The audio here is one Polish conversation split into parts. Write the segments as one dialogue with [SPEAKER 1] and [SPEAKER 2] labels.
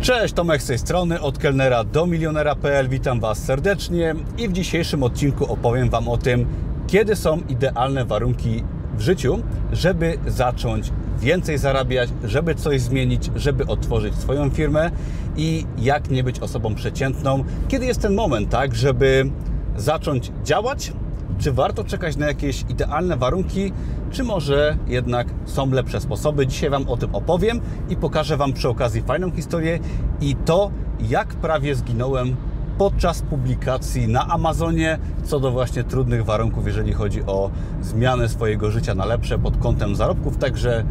[SPEAKER 1] Cześć, Tomek z tej strony, od kelnera do milionera.pl. Witam Was serdecznie i w dzisiejszym odcinku opowiem Wam o tym, kiedy są idealne warunki w życiu, żeby zacząć więcej zarabiać, żeby coś zmienić, żeby otworzyć swoją firmę i jak nie być osobą przeciętną. Kiedy jest ten moment, tak, żeby zacząć działać, czy warto czekać na jakieś idealne warunki, czy może jednak są lepsze sposoby. Dzisiaj Wam o tym opowiem i pokażę Wam przy okazji fajną historię i to, jak prawie zginąłem podczas publikacji na Amazonie co do właśnie trudnych warunków, jeżeli chodzi o zmianę swojego życia na lepsze pod kątem zarobków. Także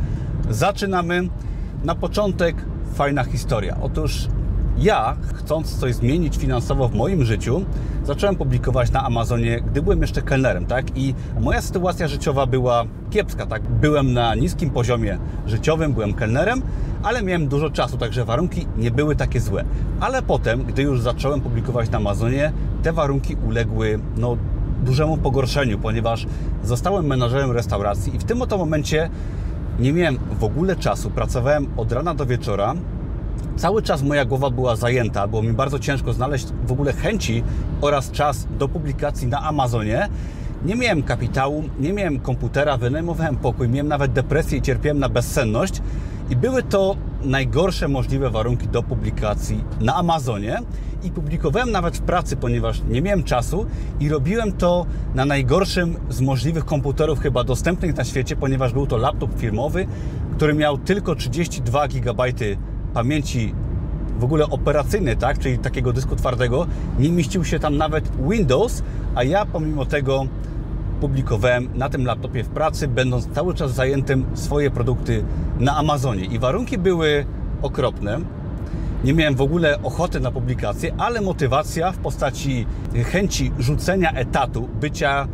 [SPEAKER 1] zaczynamy. Na początek fajna historia. Otóż ja, chcąc coś zmienić finansowo w moim życiu, zacząłem publikować na Amazonie, gdy byłem jeszcze kelnerem, tak? I moja sytuacja życiowa była kiepska, tak? Byłem na niskim poziomie życiowym, byłem kelnerem, ale miałem dużo czasu, także warunki nie były takie złe. Ale potem, gdy już zacząłem publikować na Amazonie, te warunki uległy, no, dużemu pogorszeniu, ponieważ zostałem menadżerem restauracji i w tym oto momencie nie miałem w ogóle czasu. Pracowałem od rana do wieczora, Cały czas moja głowa była zajęta, było mi bardzo ciężko znaleźć w ogóle chęci oraz czas do publikacji na Amazonie. Nie miałem kapitału, nie miałem komputera, wynajmowałem pokój, miałem nawet depresję i cierpiałem na bezsenność. I były to najgorsze możliwe warunki do publikacji na Amazonie. I publikowałem nawet w pracy, ponieważ nie miałem czasu i robiłem to na najgorszym z możliwych komputerów chyba dostępnych na świecie, ponieważ był to laptop firmowy, który miał tylko 32 GB pamięci w ogóle operacyjnej, tak, czyli takiego dysku twardego, nie mieścił się tam nawet Windows, a ja pomimo tego publikowałem na tym laptopie w pracy, będąc cały czas zajętym swoje produkty na Amazonie. I warunki były okropne. Nie miałem w ogóle ochoty na publikację, ale motywacja w postaci chęci rzucenia etatu, bycia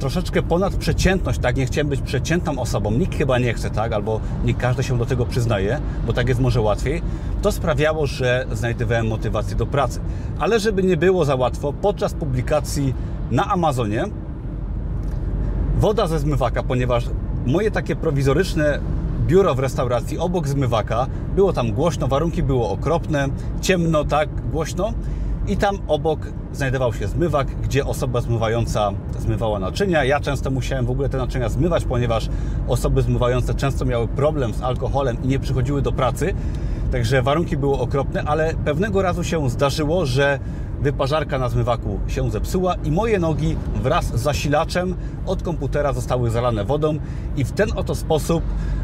[SPEAKER 1] troszeczkę ponad przeciętność, tak? Nie chciałem być przeciętną osobą, nikt chyba nie chce, tak? Albo nie każdy się do tego przyznaje, bo tak jest może łatwiej. To sprawiało, że znajdowałem motywację do pracy. Ale żeby nie było za łatwo, podczas publikacji na Amazonie woda ze zmywaka, ponieważ moje takie prowizoryczne biuro w restauracji obok zmywaka, było tam głośno, warunki były okropne, ciemno, tak, głośno i tam obok znajdował się zmywak, gdzie osoba zmywająca zmywała naczynia. Ja często musiałem w ogóle te naczynia zmywać, ponieważ osoby zmywające często miały problem z alkoholem i nie przychodziły do pracy. Także warunki były okropne, ale pewnego razu się zdarzyło, że wyparzarka na zmywaku się zepsuła i moje nogi wraz z zasilaczem od komputera zostały zalane wodą i w ten oto sposób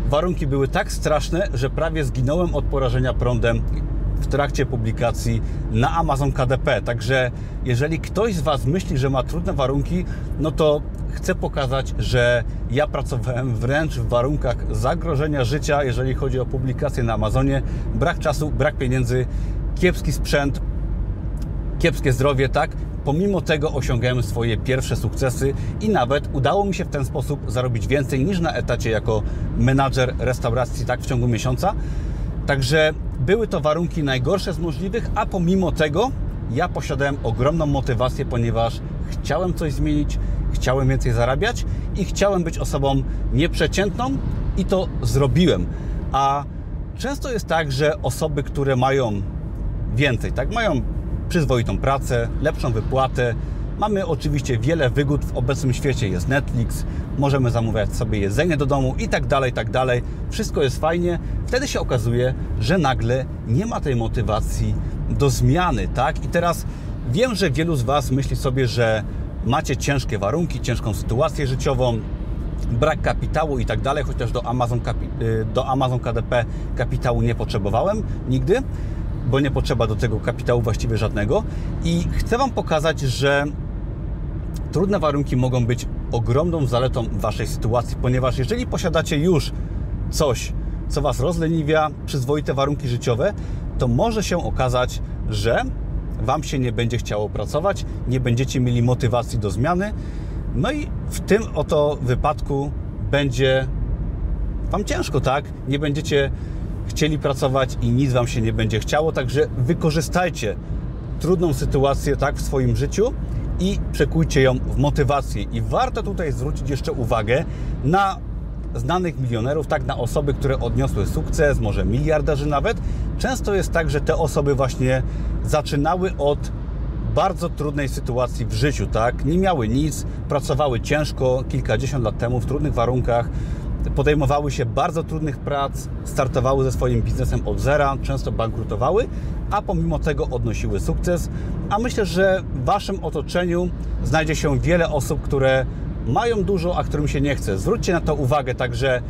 [SPEAKER 1] warunki były tak straszne, że prawie zginąłem od porażenia prądem w trakcie publikacji na Amazon KDP. Także jeżeli ktoś z Was myśli, że ma trudne warunki, no to chcę pokazać, że ja pracowałem wręcz w warunkach zagrożenia życia, jeżeli chodzi o publikację na Amazonie. Brak czasu, brak pieniędzy, kiepski sprzęt, kiepskie zdrowie, tak? Pomimo tego osiągałem swoje pierwsze sukcesy i nawet udało mi się w ten sposób zarobić więcej niż na etacie jako menadżer restauracji, tak, w ciągu miesiąca. Także były to warunki najgorsze z możliwych, a pomimo tego ja posiadałem ogromną motywację, ponieważ chciałem coś zmienić, chciałem więcej zarabiać i chciałem być osobą nieprzeciętną i to zrobiłem. A często jest tak, że osoby, które mają więcej, tak, mają przyzwoitą pracę, lepszą wypłatę, Mamy oczywiście wiele wygód w obecnym świecie. Jest Netflix, możemy zamawiać sobie jedzenie do domu i tak dalej, tak dalej. Wszystko jest fajnie. Wtedy się okazuje, że nagle nie ma tej motywacji do zmiany, tak? I teraz wiem, że wielu z Was myśli sobie, że macie ciężkie warunki, ciężką sytuację życiową, brak kapitału i tak dalej, chociaż do Amazon, y, do Amazon KDP kapitału nie potrzebowałem nigdy, bo nie potrzeba do tego kapitału właściwie żadnego. I chcę Wam pokazać, że trudne warunki mogą być ogromną zaletą Waszej sytuacji, ponieważ jeżeli posiadacie już coś, co Was rozleniwia, przyzwoite warunki życiowe, to może się okazać, że Wam się nie będzie chciało pracować, nie będziecie mieli motywacji do zmiany, no i w tym oto wypadku będzie Wam ciężko, tak? Nie będziecie chcieli pracować i nic Wam się nie będzie chciało, także wykorzystajcie trudną sytuację tak w swoim życiu i przekujcie ją w motywację. I warto tutaj zwrócić jeszcze uwagę na znanych milionerów, tak na osoby, które odniosły sukces, może miliarderzy nawet, często jest tak, że te osoby właśnie zaczynały od bardzo trudnej sytuacji w życiu, tak? Nie miały nic, pracowały ciężko kilkadziesiąt lat temu w trudnych warunkach, podejmowały się bardzo trudnych prac, startowały ze swoim biznesem od zera, często bankrutowały, a pomimo tego odnosiły sukces. A myślę, że Waszym otoczeniu znajdzie się wiele osób, które mają dużo, a którym się nie chce. Zwróćcie na to uwagę, także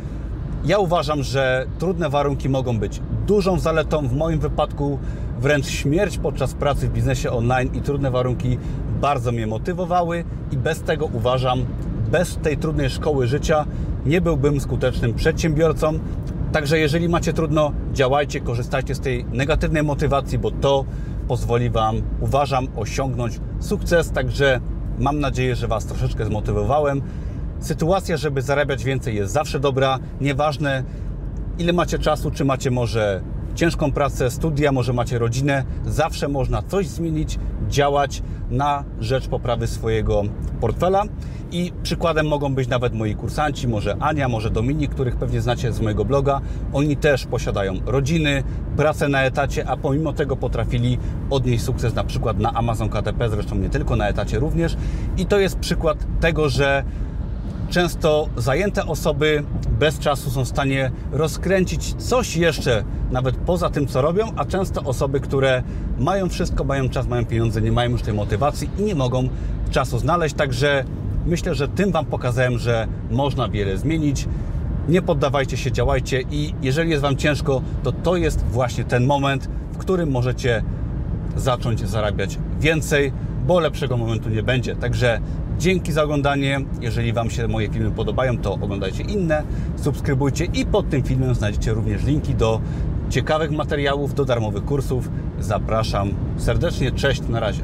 [SPEAKER 1] ja uważam, że trudne warunki mogą być dużą zaletą. W moim wypadku wręcz śmierć podczas pracy w biznesie online i trudne warunki bardzo mnie motywowały i bez tego uważam, bez tej trudnej szkoły życia nie byłbym skutecznym przedsiębiorcą. Także jeżeli macie trudno, działajcie, korzystajcie z tej negatywnej motywacji, bo to pozwoli Wam, uważam, osiągnąć sukces. Także mam nadzieję, że Was troszeczkę zmotywowałem. Sytuacja, żeby zarabiać więcej jest zawsze dobra, nieważne ile macie czasu, czy macie może ciężką pracę, studia, może macie rodzinę, zawsze można coś zmienić, działać na rzecz poprawy swojego portfela. I przykładem mogą być nawet moi kursanci, może Ania, może Dominik, których pewnie znacie z mojego bloga. Oni też posiadają rodziny, pracę na etacie, a pomimo tego potrafili odnieść sukces na przykład na Amazon KTP, zresztą nie tylko na etacie również. I to jest przykład tego, że często zajęte osoby bez czasu są w stanie rozkręcić coś jeszcze, nawet poza tym, co robią, a często osoby, które mają wszystko, mają czas, mają pieniądze, nie mają już tej motywacji i nie mogą czasu znaleźć. Także myślę, że tym Wam pokazałem, że można wiele zmienić. Nie poddawajcie się, działajcie i jeżeli jest Wam ciężko, to to jest właśnie ten moment, w którym możecie zacząć zarabiać więcej, bo lepszego momentu nie będzie. Także Dzięki za oglądanie. Jeżeli Wam się moje filmy podobają, to oglądajcie inne, subskrybujcie i pod tym filmem znajdziecie również linki do ciekawych materiałów, do darmowych kursów. Zapraszam serdecznie. Cześć, na razie.